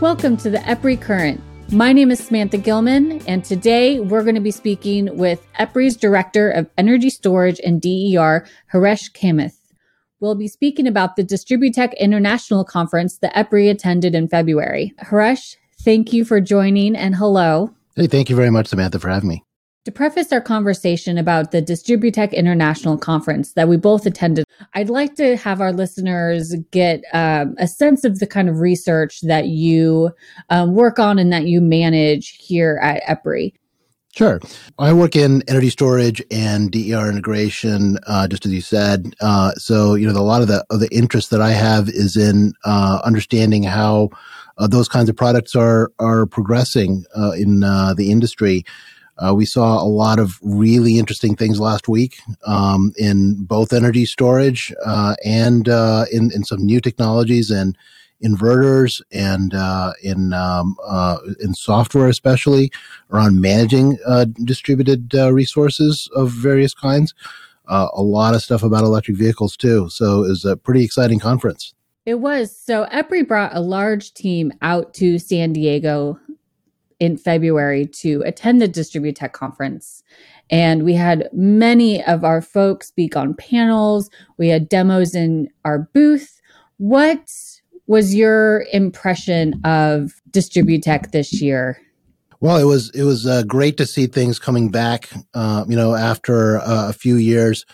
Welcome to the EPRI Current. My name is Samantha Gilman, and today we're going to be speaking with EPRI's Director of Energy Storage and DER, Haresh Kamath. We'll be speaking about the Distributech International Conference that EPRI attended in February. Haresh, thank you for joining, and hello. Hey, thank you very much, Samantha, for having me. To preface our conversation about the Distributech International Conference that we both attended, I'd like to have our listeners get um, a sense of the kind of research that you um, work on and that you manage here at EPRI. Sure. I work in energy storage and DER integration, uh, just as you said. Uh, so, you know, the, a lot of the, of the interest that I have is in uh, understanding how uh, those kinds of products are, are progressing uh, in uh, the industry. Uh, we saw a lot of really interesting things last week um, in both energy storage uh, and uh, in, in some new technologies and inverters and uh, in um, uh, in software, especially around managing uh, distributed resources of various kinds. a lot of stuff about electric vehicles too. So it was a pretty exciting conference. It was. So EPRI brought a large team out to San Diego in February to attend the Distributech conference. And we had many of our folks speak on panels. We had demos in our booth. What was your impression of Distributech this year? Well, it was it was uh, great to see things coming back. Uh, you know, after uh, a few years,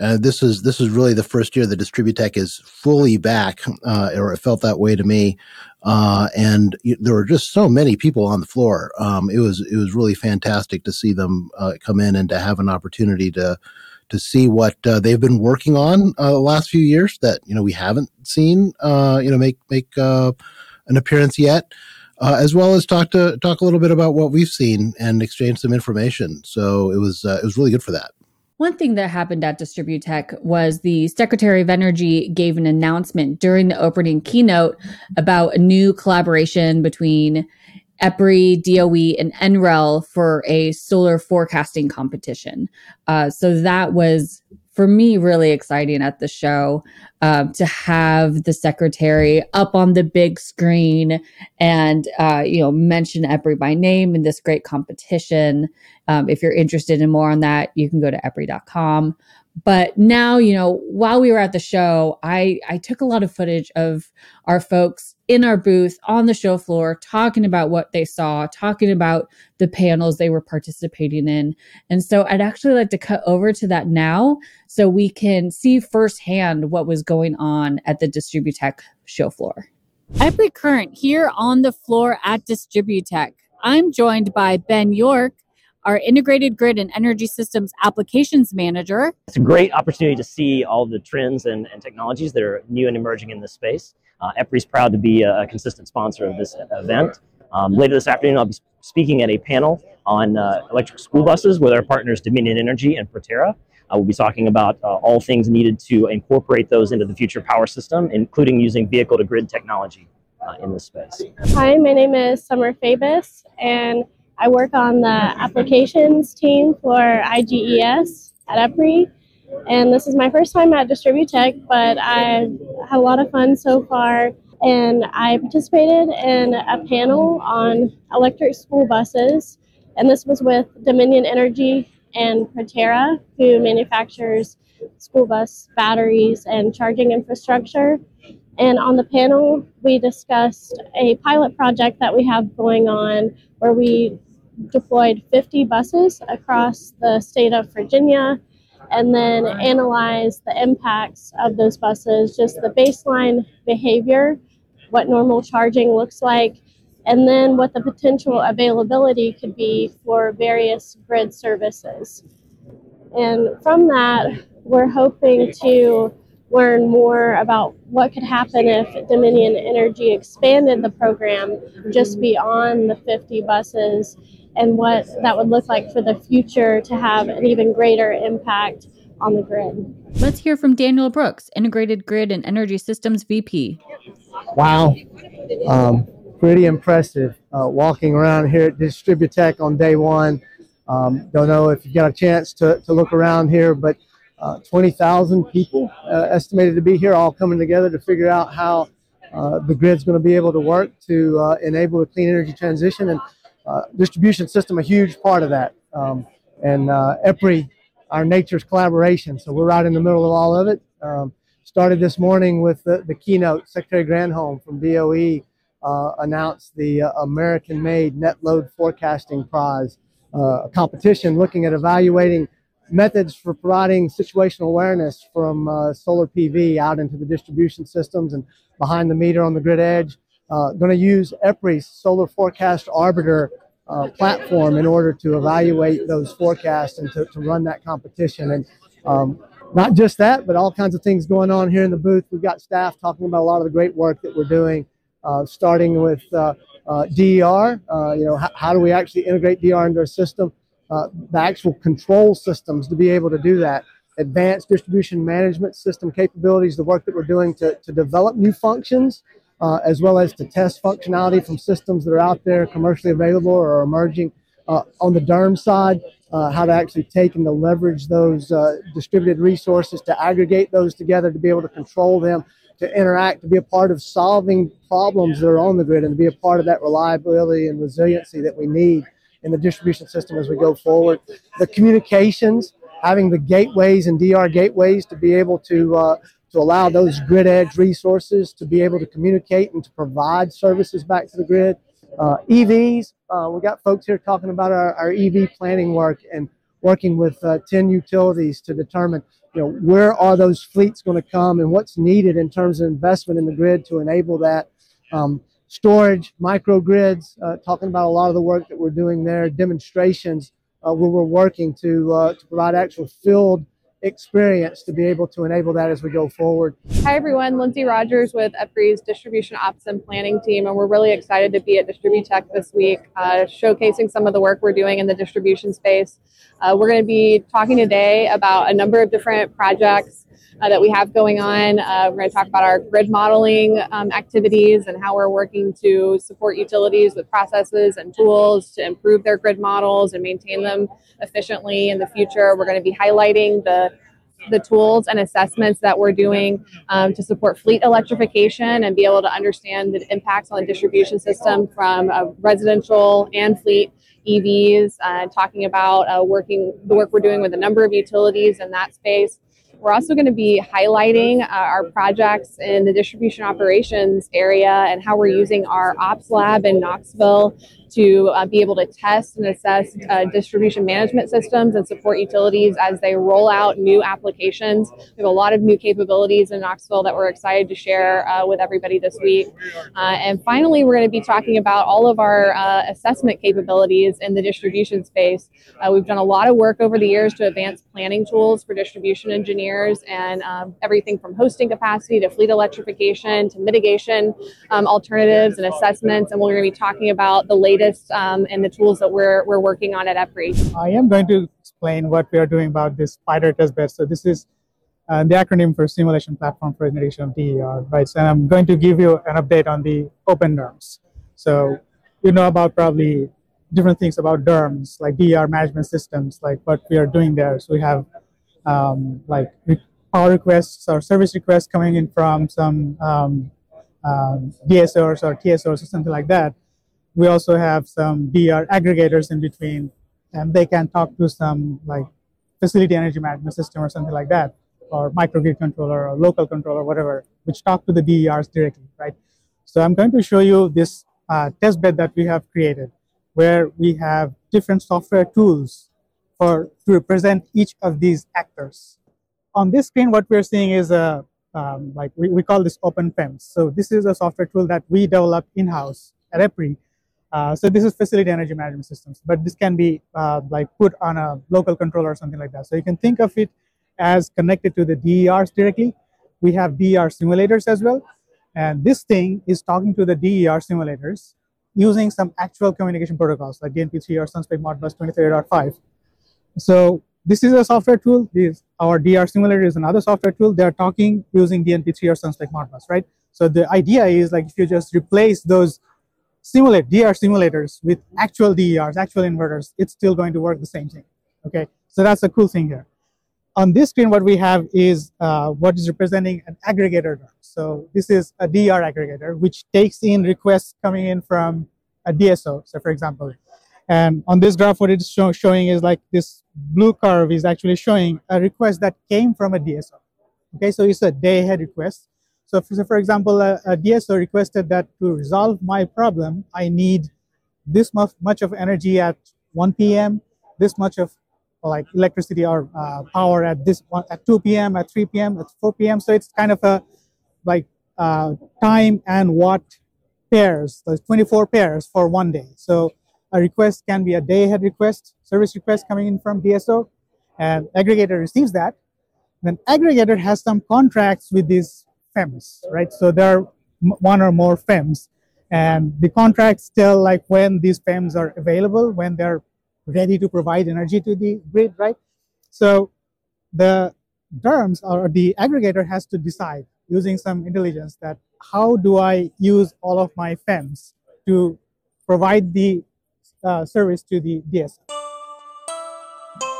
uh, this is this is really the first year that Distributech is fully back, uh, or it felt that way to me. Uh, and there were just so many people on the floor. Um, it was it was really fantastic to see them uh, come in and to have an opportunity to to see what uh, they've been working on uh, the last few years that you know we haven't seen uh, you know make make uh, an appearance yet. as well as talk to talk a little bit about what we've seen and exchange some information. So it was it was really good for that. One thing that happened at Distributech was the Secretary of Energy gave an announcement during the opening keynote about a new collaboration between EPRI, DOE, and NREL for a solar forecasting competition. Uh, so that was for me really exciting at the show uh, to have the secretary up on the big screen and uh, you know mention EPRI by name in this great competition. Um, if you're interested in more on that, you can go to EPRI.com but now you know while we were at the show i i took a lot of footage of our folks in our booth on the show floor talking about what they saw talking about the panels they were participating in and so i'd actually like to cut over to that now so we can see firsthand what was going on at the distributech show floor EPRI Current here on the floor at Distributech. I'm joined by Ben York, our integrated grid and energy systems applications manager. It's a great opportunity to see all the trends and, and technologies that are new and emerging in this space. Uh, EPRI is proud to be a, consistent sponsor of this event. Um, later this afternoon, I'll be speaking at a panel on uh, electric school buses with our partners Dominion Energy and Proterra. Uh, we'll be talking about uh, all things needed to incorporate those into the future power system, including using vehicle to grid technology uh, in this space. Hi, my name is Summer Fabus, and I work on the applications team for IGES at EPRI. And this is my first time at Distributech, but I've had a lot of fun so far. And I participated in a panel on electric school buses. And this was with Dominion Energy and Proterra, who manufactures school bus batteries and charging infrastructure. And on the panel, we discussed a pilot project that we have going on where we deployed 50 buses across the state of Virginia and then analyze the impacts of those buses, just the baseline behavior, what normal charging looks like, and then what the potential availability could be for various grid services. And from that, we're hoping to learn more about what could happen if Dominion Energy expanded the program just beyond the 50 buses and what that would look like for the future to have an even greater impact on the grid. Let's hear from Daniel Brooks, Integrated Grid and Energy Systems VP. Wow. Um, pretty impressive. Uh, walking around here at Distributech on day one. Um, don't know if you got a chance to, to look around here, but uh, 20,000 people uh, estimated to be here, all coming together to figure out how uh, the grid's going to be able to work to uh, enable the clean energy transition and distribution system a huge part of that. Um, and uh, EPRI, our nature's collaboration. So we're right in the middle of all of it. Um, started this morning with the, the keynote. Secretary Granholm from DOE uh, announced the uh, American-made Net Load Forecasting Prize, a competition looking at evaluating methods for providing situational awareness from uh, solar PV out into the distribution systems and behind the meter on the grid edge. Uh, going to use EPRI's Solar Forecast Arbiter uh, platform in order to evaluate those forecasts and to, to run that competition. And um, not just that, but all kinds of things going on here in the booth. We've got staff talking about a lot of the great work that we're doing, uh, starting with uh, uh, DER. you know, how, how do we actually integrate DER into our system? Uh, the actual control systems to be able to do that. Advanced distribution management system capabilities, the work that we're doing to, to develop new functions, uh, as well as to test functionality from systems that are out there commercially available or emerging. Uh, on the DERM side, uh, how to actually take and to leverage those uh, distributed resources to aggregate those together to be able to control them, to interact, to be a part of solving problems that are on the grid, and to be a part of that reliability and resiliency that we need in the distribution system as we go forward. The communications, having the gateways and DR gateways to be able to uh, to allow those grid edge resources to be able to communicate and to provide services back to the grid. Uh, EVs, uh, we got folks here talking about our, our EV planning work and working with uh, 10 utilities to determine you know where are those fleets going to come and what's needed in terms of investment in the grid to enable that. Um, storage, microgrids, uh, talking about a lot of the work that we're doing there, demonstrations uh, where we're working to, uh, to provide actual field experience to be able to enable that as we go forward. Hi everyone, Lindsay Rogers with EPRI's Distribution Ops and Planning team, and we're really excited to be at DistribuTech this week, uh, showcasing some of the work we're doing in the distribution space. Uh, we're going to be talking today about a number of different projects uh, that we have going on. Uh, we're going to talk about our grid modeling um, activities and how we're working to support utilities with processes and tools to improve their grid models and maintain them efficiently in the future. We're going to be highlighting the the tools and assessments that we're doing um, to support fleet electrification and be able to understand the impacts on the distribution system from uh, residential and fleet EVs, uh, talking about uh, working the work we're doing with a number of utilities in that space, we're also going to be highlighting uh, our projects in the distribution operations area and how we're using our ops lab in Knoxville to uh, be able to test and assess uh, distribution management systems and support utilities as they roll out new applications. We have a lot of new capabilities in Knoxville that we're excited to share uh, with everybody this week. Uh, and finally, we're going to be talking about all of our uh, assessment capabilities in the distribution space. Uh, we've done a lot of work over the years to advance planning tools for distribution engineers and um, everything from hosting capacity to fleet electrification to mitigation um, alternatives and assessments. And we're going to be talking about the latest latest um, and the tools that we're, we're working on at EPRI. I am going to explain what we are doing about this spider testbed. So this is uh, the acronym for Simulation Platform for Integration of DER, right? So I'm going to give you an update on the open DERMS. So you know about probably different things about DERMS, like DER management systems, like what we are doing there. So we have um, like power requests or service requests coming in from some um, um, DSOs or TSOs or something like that we also have some DR aggregators in between, and they can talk to some like facility energy management system or something like that, or microgrid controller or local controller, whatever, which talk to the DERs directly, right? So I'm going to show you this uh, test bed that we have created, where we have different software tools for to represent each of these actors. On this screen, what we're seeing is a um, like we, we call this Open OpenFEMS. So this is a software tool that we developed in-house at EPRI uh, so this is facility energy management systems, but this can be uh, like put on a local controller or something like that. So you can think of it as connected to the DERs directly. We have DER simulators as well. And this thing is talking to the DER simulators using some actual communication protocols like DNP3 or Sunspec Modbus 23.5. So this is a software tool. This, our DR simulator is another software tool. They're talking using DNP3 or Sunspec Modbus, right? So the idea is like if you just replace those simulate DR simulators with actual DERs, actual inverters, it's still going to work the same thing. Okay, so that's a cool thing here. on this screen, what we have is uh, what is representing an aggregator. So this is a DR aggregator, which takes in requests coming in from a DSO. So for example, and on this graph, what it's show, showing is like this blue curve is actually showing a request that came from a DSO. Okay, so it's a day ahead request. So for, so for example, a, a, DSO requested that to resolve my problem, I need this much, much of energy at 1 p.m., this much of like electricity or uh, power at this one, at 2 p.m., at 3 p.m., at 4 p.m. So it's kind of a like uh, time and watt pairs, so 24 pairs for one day. So a request can be a day ahead request, service request coming in from DSO, and aggregator receives that. Then aggregator has some contracts with these FEMs, right? So there are one or more FEMs, and the contracts tell like when these FEMs are available, when they're ready to provide energy to the grid, right? So the DERMS or the aggregator has to decide using some intelligence that how do I use all of my FEMs to provide the uh, service to the DSO.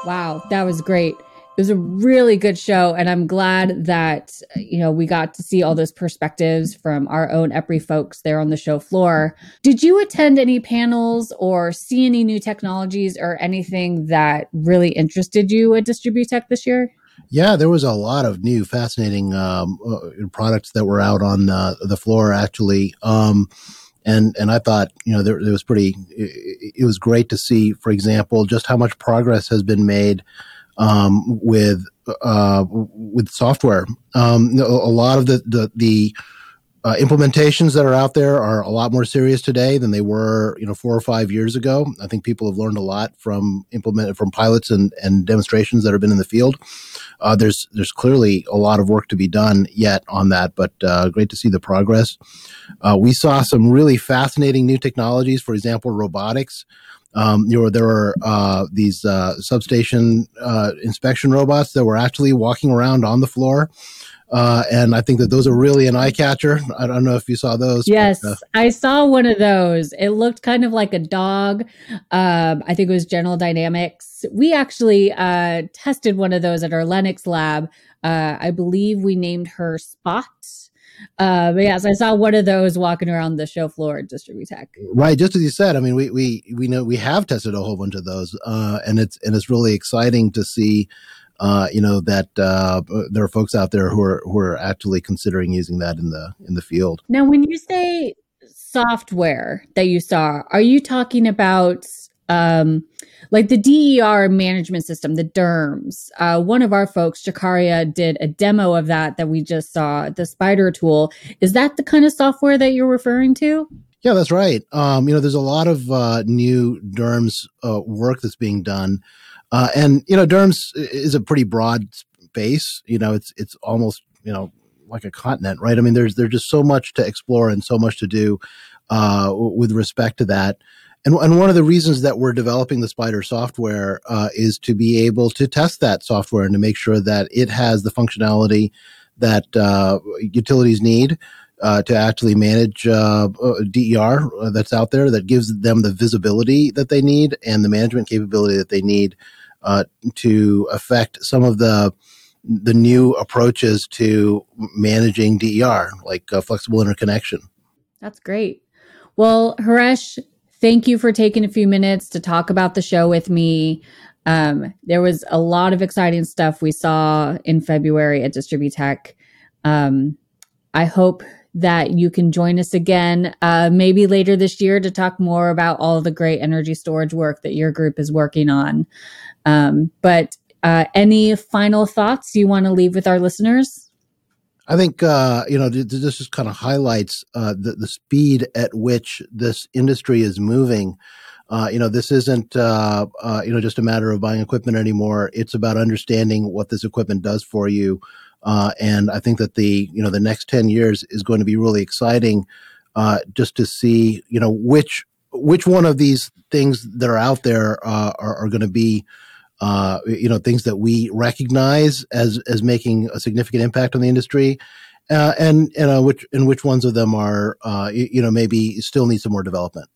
Wow, that was great. It was a really good show, and I'm glad that you know we got to see all those perspectives from our own EPRI folks there on the show floor. Did you attend any panels or see any new technologies or anything that really interested you at Distributech this year? Yeah, there was a lot of new, fascinating um, uh, products that were out on the, the floor. Actually, um, and and I thought you know there, it was pretty it, it, was great to see for example just how much progress has been made um, with uh, with software um, a lot of the the, the uh, implementations that are out there are a lot more serious today than they were, you know, four or five years ago. I think people have learned a lot from implement from pilots and, and demonstrations that have been in the field. Uh, there's there's clearly a lot of work to be done yet on that, but uh, great to see the progress. Uh, we saw some really fascinating new technologies. For example, robotics. Um, you know, there were uh, these uh, substation uh, inspection robots that were actually walking around on the floor. Uh, and I think that those are really an eye catcher. I don't know if you saw those. Yes, but, uh, I saw one of those. It looked kind of like a dog. Um, I think it was General Dynamics. We actually uh, tested one of those at our Lenox lab. Uh, I believe we named her Spot. Uh, but yes, I saw one of those walking around the show floor at Distributech. Right, just as you said. I mean, we we we know we have tested a whole bunch of those, uh, and it's and it's really exciting to see uh, you know that uh, there are folks out there who are who are actually considering using that in the in the field. Now, when you say software that you saw, are you talking about um, like the DER management system, the DERMS? Uh, one of our folks, Jakaria, did a demo of that that we just saw. The Spider tool is that the kind of software that you're referring to? Yeah, that's right. Um, you know, there's a lot of uh, new DERMS uh, work that's being done. Uh, and you know, DERMS is a pretty broad space. You know, it's it's almost you know like a continent, right? I mean, there's there's just so much to explore and so much to do uh, with respect to that. And, and one of the reasons that we're developing the Spider software uh, is to be able to test that software and to make sure that it has the functionality that uh, utilities need. Uh, to actually manage uh, uh DER uh, that's out there that gives them the visibility that they need and the management capability that they need uh, to affect some of the the new approaches to managing DER, like flexible interconnection. That's great. Well, Haresh, thank you for taking a few minutes to talk about the show with me. Um, there was a lot of exciting stuff we saw in February at Distributech. Um, I hope that you can join us again, uh, maybe later this year, to talk more about all the great energy storage work that your group is working on. Um, but uh, any final thoughts you want to leave with our listeners? I think uh, you know this just kind of highlights uh, the, the speed at which this industry is moving. Uh, you know, this isn't uh, uh, you know just a matter of buying equipment anymore. It's about understanding what this equipment does for you, uh, and I think that the you know the next ten years is going to be really exciting, just to see you know which which one of these things that are out there are, are going to be uh, you know, things that we recognize as as making a significant impact on the industry, uh, and you know which and which ones of them are uh, you, you know maybe still need some more development.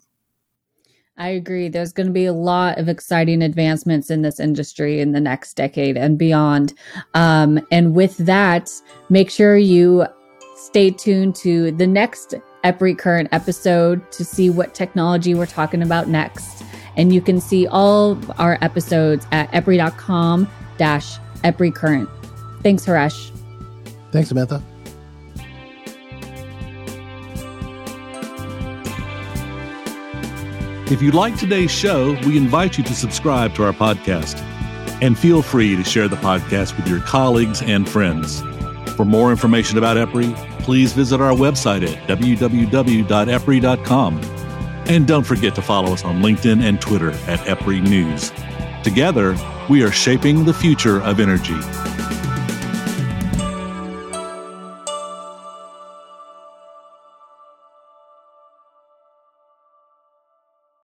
I agree. There's going to be a lot of exciting advancements in this industry in the next decade and beyond. Um, and with that, make sure you stay tuned to the next EPRI Current episode to see what technology we're talking about next. And you can see all our episodes at epri.com dash EPRI Current. Thanks, Haresh. Thanks, Samantha. If you like today's show, we invite you to subscribe to our podcast. And feel free to share the podcast with your colleagues and friends. For more information about EPRI, please visit our website at www.epri.com. And don't forget to follow us on LinkedIn and Twitter at EPRI News. Together, we are shaping the future of energy.